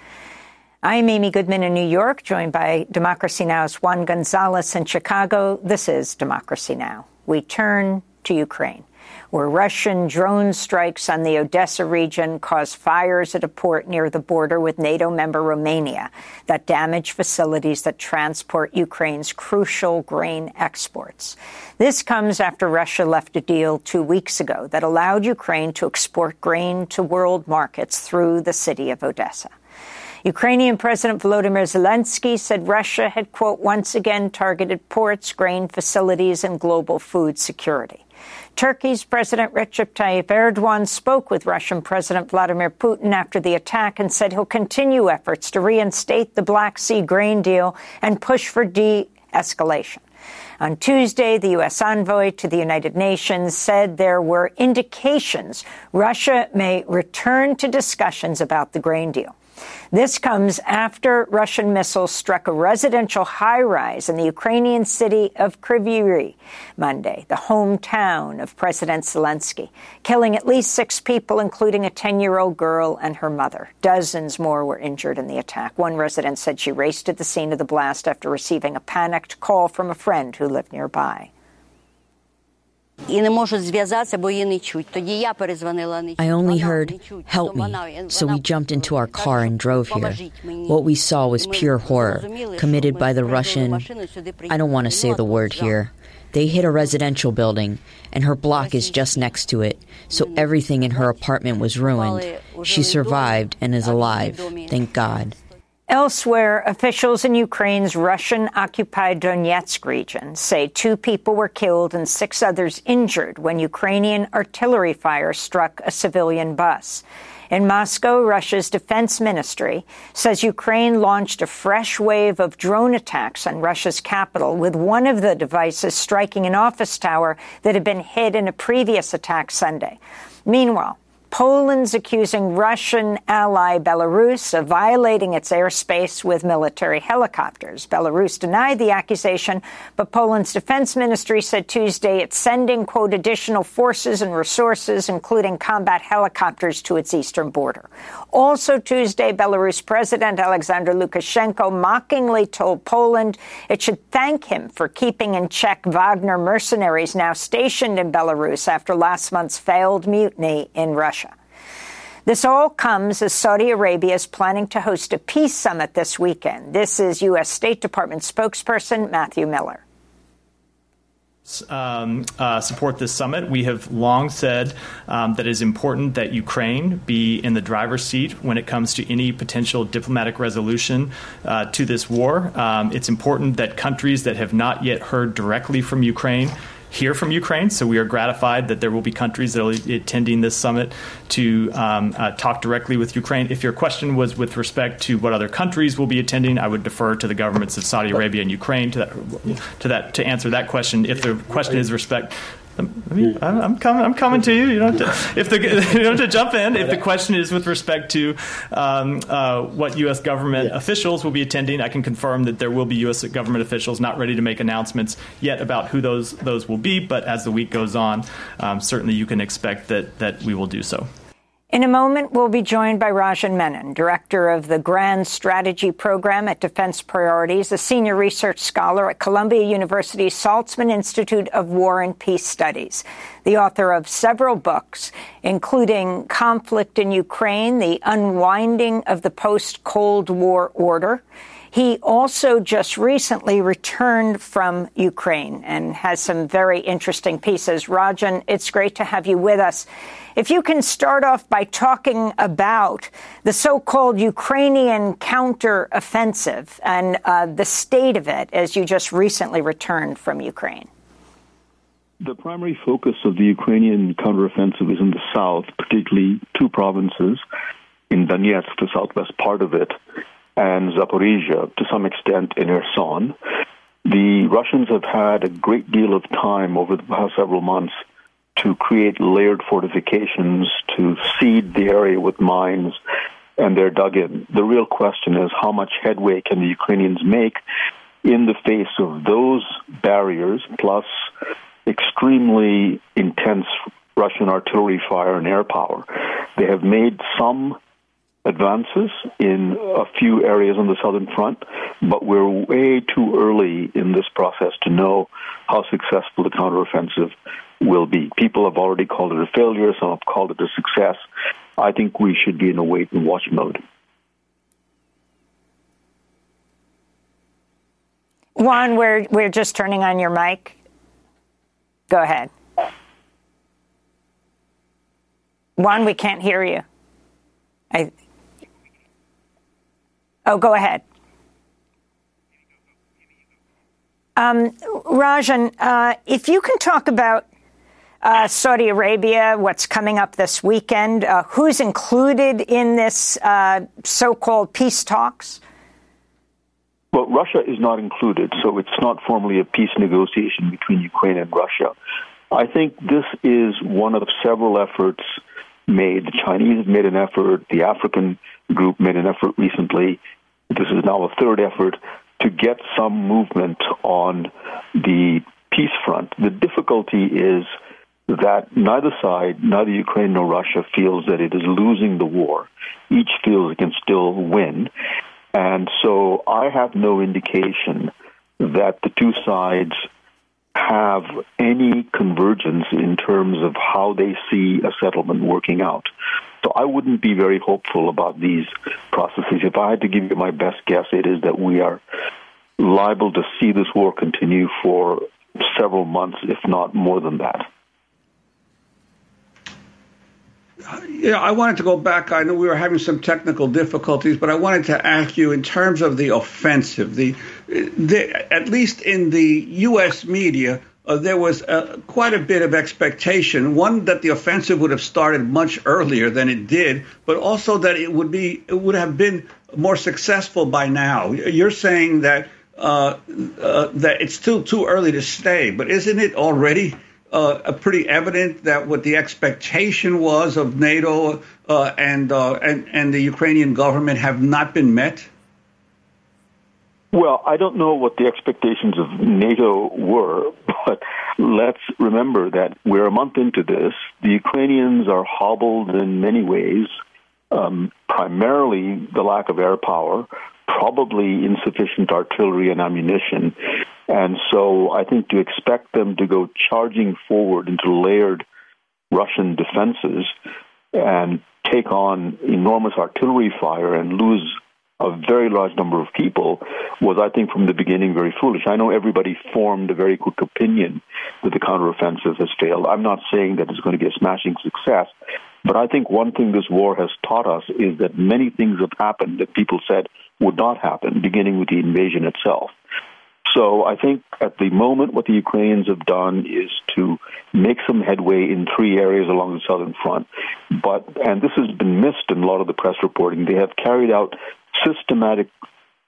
I'm Amy Goodman in New York, joined by Democracy Now!'s Juan Gonzalez in Chicago. This is Democracy Now! We turn to Ukraine where Russian drone strikes on the Odessa region caused fires at a port near the border with NATO member Romania that damaged facilities that transport Ukraine's crucial grain exports. This comes after Russia left a deal two weeks ago that allowed Ukraine to export grain to world markets through the city of Odessa. Ukrainian President Volodymyr Zelensky said Russia had, quote, once again targeted ports, grain facilities, and global food security. Turkey's President Recep Tayyip Erdogan spoke with Russian President Vladimir Putin after the attack and said he'll continue efforts to reinstate the Black Sea grain deal and push for de-escalation. On Tuesday, the U.S. envoy to the United Nations said there were indications Russia may return to discussions about the grain deal. This comes after Russian missiles struck a residential high rise in the Ukrainian city of Kryvyi Monday, the hometown of President Zelensky, killing at least six people, including a 10 year old girl and her mother. Dozens more were injured in the attack. One resident said she raced to the scene of the blast after receiving a panicked call from a friend who lived nearby. I only heard, help me, so we jumped into our car and drove here. What we saw was pure horror, committed by the Russian. I don't want to say the word here. They hit a residential building, and her block is just next to it, so everything in her apartment was ruined. She survived and is alive, thank God. Elsewhere, officials in Ukraine's Russian occupied Donetsk region say two people were killed and six others injured when Ukrainian artillery fire struck a civilian bus. In Moscow, Russia's defense ministry says Ukraine launched a fresh wave of drone attacks on Russia's capital, with one of the devices striking an office tower that had been hit in a previous attack Sunday. Meanwhile, Poland's accusing Russian ally Belarus of violating its airspace with military helicopters. Belarus denied the accusation, but Poland's defense ministry said Tuesday it's sending, quote, additional forces and resources, including combat helicopters, to its eastern border. Also Tuesday, Belarus President Alexander Lukashenko mockingly told Poland it should thank him for keeping in check Wagner mercenaries now stationed in Belarus after last month's failed mutiny in Russia. This all comes as Saudi Arabia is planning to host a peace summit this weekend. This is U.S. State Department spokesperson Matthew Miller. Um, uh, support this summit. We have long said um, that it is important that Ukraine be in the driver's seat when it comes to any potential diplomatic resolution uh, to this war. Um, it's important that countries that have not yet heard directly from Ukraine hear from Ukraine. So we are gratified that there will be countries that be attending this summit to um, uh, talk directly with Ukraine. If your question was with respect to what other countries will be attending, I would defer to the governments of Saudi Arabia and Ukraine to that to that to answer that question. If the question is respect I mean, I'm coming. I'm coming to you. You don't have to, if the you don't have to jump in. If the question is with respect to um, uh, what U.S. government yeah. officials will be attending, I can confirm that there will be U.S. government officials not ready to make announcements yet about who those those will be. But as the week goes on, um, certainly you can expect that that we will do so. In a moment, we'll be joined by Rajan Menon, director of the Grand Strategy Program at Defense Priorities, a senior research scholar at Columbia University's Saltzman Institute of War and Peace Studies, the author of several books, including Conflict in Ukraine, The Unwinding of the Post Cold War Order. He also just recently returned from Ukraine and has some very interesting pieces. Rajan, it's great to have you with us. If you can start off by talking about the so-called Ukrainian counteroffensive and uh, the state of it as you just recently returned from Ukraine. The primary focus of the Ukrainian counteroffensive is in the south, particularly two provinces in Donetsk, the southwest part of it, and Zaporizhia, to some extent in Kherson. The Russians have had a great deal of time over the past several months to create layered fortifications, to seed the area with mines, and they're dug in. The real question is how much headway can the Ukrainians make in the face of those barriers, plus extremely intense Russian artillery fire and air power. They have made some advances in a few areas on the southern front, but we're way too early in this process to know how successful the counteroffensive will be. People have already called it a failure, some have called it a success. I think we should be in a wait and watch mode. Juan, we're, we're just turning on your mic. Go ahead. Juan, we can't hear you. I, oh, go ahead. Um, Rajan, uh, if you can talk about uh, Saudi Arabia, what's coming up this weekend, uh, who's included in this uh, so-called peace talks? Well, Russia is not included, so it's not formally a peace negotiation between Ukraine and Russia. I think this is one of several efforts made. The Chinese made an effort, the African group made an effort recently. This is now a third effort to get some movement on the peace front. The difficulty is that neither side, neither Ukraine nor Russia, feels that it is losing the war. Each feels it can still win. And so I have no indication that the two sides have any convergence in terms of how they see a settlement working out. So I wouldn't be very hopeful about these processes. If I had to give you my best guess, it is that we are liable to see this war continue for several months, if not more than that. Yeah, I wanted to go back. I know we were having some technical difficulties, but I wanted to ask you in terms of the offensive, the, the at least in the U.S. media, uh, there was uh, quite a bit of expectation. One that the offensive would have started much earlier than it did, but also that it would be it would have been more successful by now. You're saying that uh, uh that it's still too early to stay, but isn't it already? Uh, pretty evident that what the expectation was of NATO uh, and and and the Ukrainian government have not been met. Well, I don't know what the expectations of NATO were, but let's remember that we're a month into this. The Ukrainians are hobbled in many ways, um, primarily the lack of air power, probably insufficient artillery and ammunition. And so I think to expect them to go charging forward into layered Russian defenses and take on enormous artillery fire and lose a very large number of people was, I think, from the beginning very foolish. I know everybody formed a very quick opinion that the counteroffensive has failed. I'm not saying that it's going to be a smashing success, but I think one thing this war has taught us is that many things have happened that people said would not happen, beginning with the invasion itself. So I think at the moment, what the Ukrainians have done is to make some headway in three areas along the southern front. But, and this has been missed in a lot of the press reporting, they have carried out systematic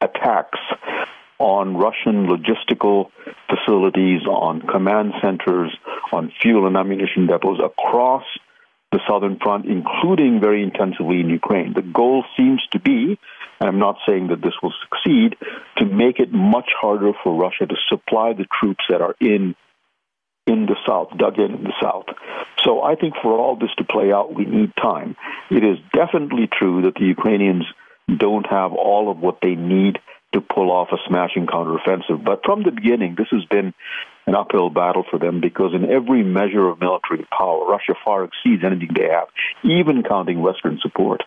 attacks on Russian logistical facilities, on command centers, on fuel and ammunition depots across the southern front, including very intensively in Ukraine. The goal seems to be, and I'm not saying that this will succeed, to make it much harder for Russia to supply the troops that are in in the south, dug in in the south. So I think for all this to play out, we need time. It is definitely true that the Ukrainians don't have all of what they need to pull off a smashing counteroffensive. But from the beginning, this has been an uphill battle for them because in every measure of military power, Russia far exceeds anything they have, even counting Western support.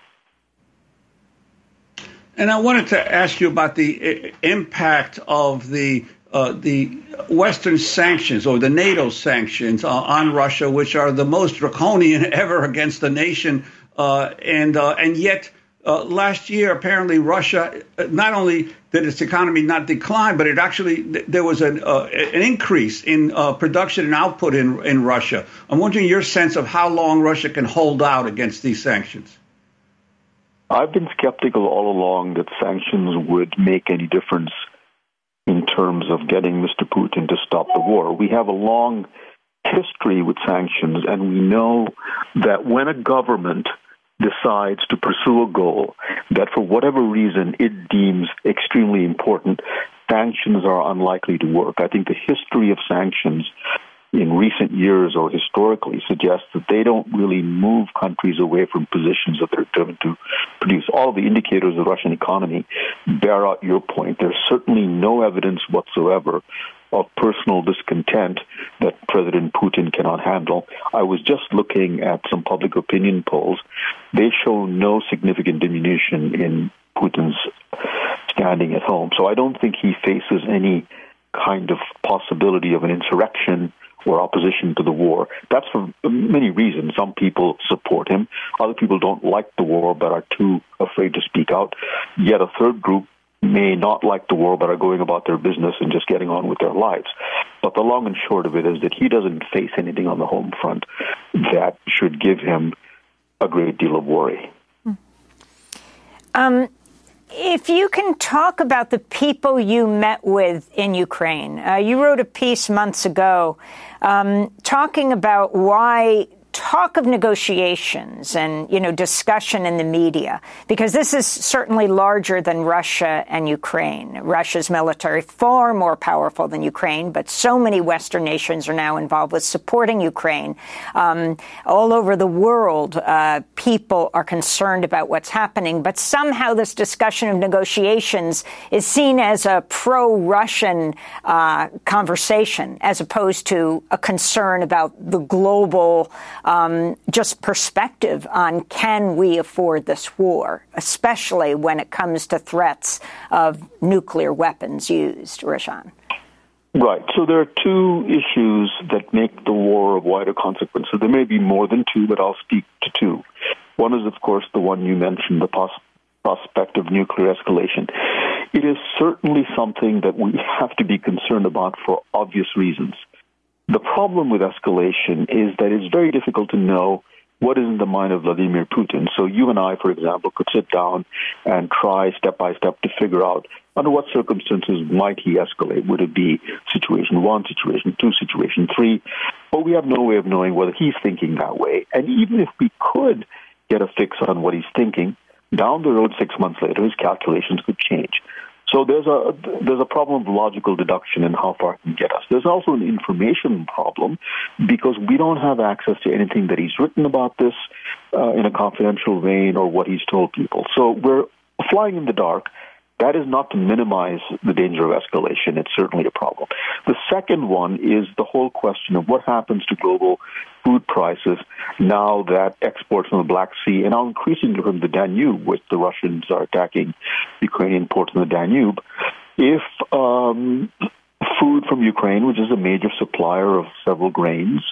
And I wanted to ask you about the impact of the uh, the Western sanctions or the NATO sanctions uh, on Russia, which are the most draconian ever against the nation, uh, and uh, and yet uh, last year, apparently, Russia uh, not only did its economy not decline, but it actually there was an uh, an increase in uh, production and output in in Russia. I'm wondering your sense of how long Russia can hold out against these sanctions. I've been skeptical all along that sanctions would make any difference in terms of getting Mr. Putin to stop the war. We have a long history with sanctions, and we know that when a government decides to pursue a goal that for whatever reason it deems extremely important, sanctions are unlikely to work. I think the history of sanctions in recent years or historically suggests that they don't really move countries away from positions that they're determined to produce. All of the indicators of the Russian economy bear out your point. There's certainly no evidence whatsoever of personal discontent that President Putin cannot handle. I was just looking at some public opinion polls. They show no significant diminution in Putin's standing at home. So I don't think he faces any kind of possibility of an insurrection or opposition to the war. That's for many reasons. Some people support him. Other people don't like the war but are too afraid to speak out. Yet a third group may not like the war but are going about their business and just getting on with their lives. But the long and short of it is that he doesn't face anything on the home front that should give him a great deal of worry. Um, if you can talk about the people you met with in Ukraine, uh, you wrote a piece months ago um, talking about why talk of negotiations and, you know, discussion in the media, because this is certainly larger than Russia and Ukraine. Russia's military far more powerful than Ukraine, but so many Western nations are now involved with supporting Ukraine. Um, all over the world, uh, people are concerned about what's happening, but somehow this discussion of negotiations is seen as a pro-Russian uh, conversation, as opposed to a concern about the global um, just perspective on can we afford this war, especially when it comes to threats of nuclear weapons used, Rajan. Right. So there are two issues that make the war of wider consequence. So there may be more than two, but I'll speak to two. One is, of course, the one you mentioned, the pos- prospect of nuclear escalation. It is certainly something that we have to be concerned about for obvious reasons. The problem with escalation is that it's very difficult to know what is in the mind of Vladimir Putin. So you and I, for example, could sit down and try step by step to figure out under what circumstances might he escalate. Would it be situation one, situation two, situation three? But we have no way of knowing whether he's thinking that way. And even if we could get a fix on what he's thinking, down the road six months later, his calculations could change. So there's a there's a problem of logical deduction and how far it can get us. There's also an information problem because we don't have access to anything that he's written about this uh, in a confidential vein or what he's told people. So we're flying in the dark. That is not to minimize the danger of escalation. It's certainly a problem. The second one is the whole question of what happens to global food prices now that exports from the Black Sea and now increasingly from the Danube, which the Russians are attacking Ukrainian ports in the Danube, if um, food from Ukraine, which is a major supplier of several grains,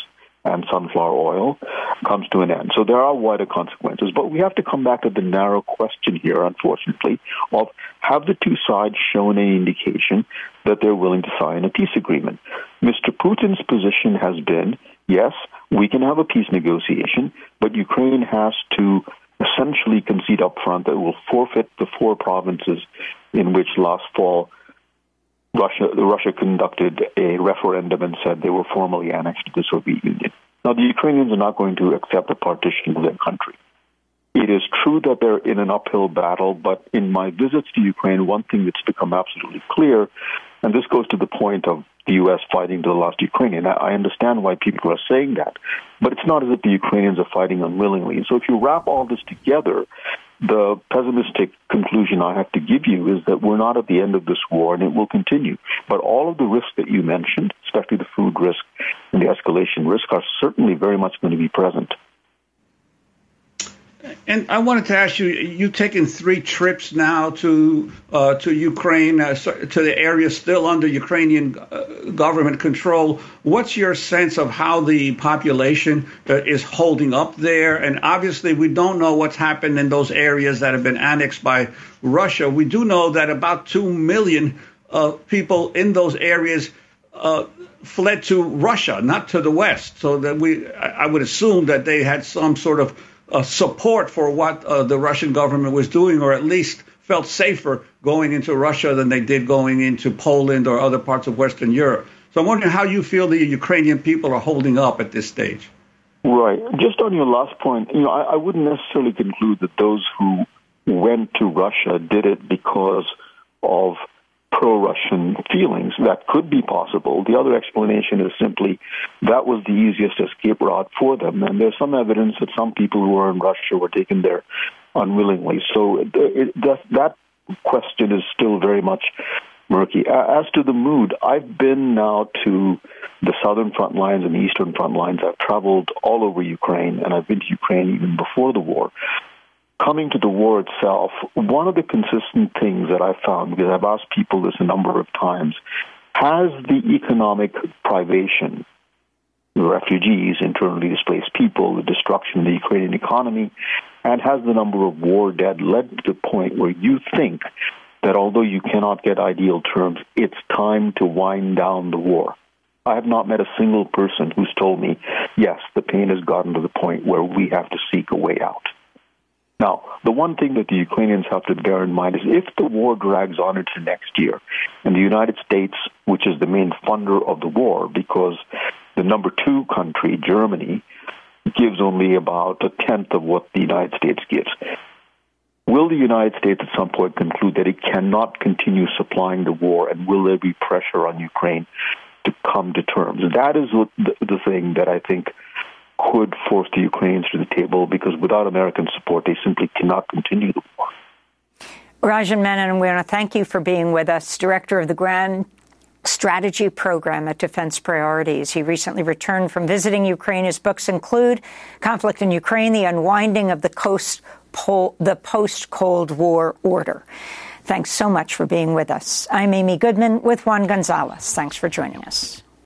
and sunflower oil comes to an end. So there are wider consequences. But we have to come back to the narrow question here, unfortunately, of have the two sides shown any indication that they're willing to sign a peace agreement? Mr. Putin's position has been yes, we can have a peace negotiation, but Ukraine has to essentially concede up front that it will forfeit the four provinces in which last fall Russia, Russia conducted a referendum and said they were formally annexed to the Soviet Union. Now, the Ukrainians are not going to accept a partition of their country. It is true that they're in an uphill battle, but in my visits to Ukraine, one thing that's become absolutely clear, and this goes to the point of the U.S. fighting to the last Ukrainian. I understand why people are saying that, but it's not as if the Ukrainians are fighting unwillingly. So if you wrap all this together, the pessimistic conclusion I have to give you is that we're not at the end of this war and it will continue. But all of the risks that you mentioned, especially the food risk and the escalation risk, are certainly very much going to be present. And I wanted to ask you: You've taken three trips now to uh, to Ukraine, uh, to the area still under Ukrainian uh, government control. What's your sense of how the population uh, is holding up there? And obviously, we don't know what's happened in those areas that have been annexed by Russia. We do know that about two million uh, people in those areas uh, fled to Russia, not to the West. So that we, I would assume that they had some sort of support for what uh, the Russian government was doing, or at least felt safer going into Russia than they did going into Poland or other parts of Western Europe. So I'm wondering how you feel the Ukrainian people are holding up at this stage. Right. Just on your last point, you know, I, I wouldn't necessarily conclude that those who went to Russia did it because of pro-Russian feelings. That could be possible. The other explanation is simply that was the easiest escape route for them. And there's some evidence that some people who were in Russia were taken there unwillingly. So uh, it, that, that question is still very much murky. As to the mood, I've been now to the southern front lines and the eastern front lines. I've traveled all over Ukraine, and I've been to Ukraine even before the war coming to the war itself, one of the consistent things that I've found, because I've asked people this a number of times, has the economic privation, the refugees, internally displaced people, the destruction of the Ukrainian economy, and has the number of war dead led to the point where you think that although you cannot get ideal terms, it's time to wind down the war? I have not met a single person who's told me, yes, the pain has gotten to the point where we have to seek a way out. Now, the one thing that the Ukrainians have to bear in mind is if the war drags on into next year, and the United States, which is the main funder of the war, because the number two country, Germany, gives only about a tenth of what the United States gives. Will the United States at some point conclude that it cannot continue supplying the war, and will there be pressure on Ukraine to come to terms? That is the, the thing that I think could force the Ukrainians to the table because without American support, they simply cannot continue the war. Rajan Menon, we want to thank you for being with us, director of the Grand Strategy Program at Defense Priorities. He recently returned from visiting Ukraine. His books include Conflict in Ukraine, The Unwinding of the, Coast the Post Cold War Order. Thanks so much for being with us. I'm Amy Goodman with Juan Gonzalez. Thanks for joining us.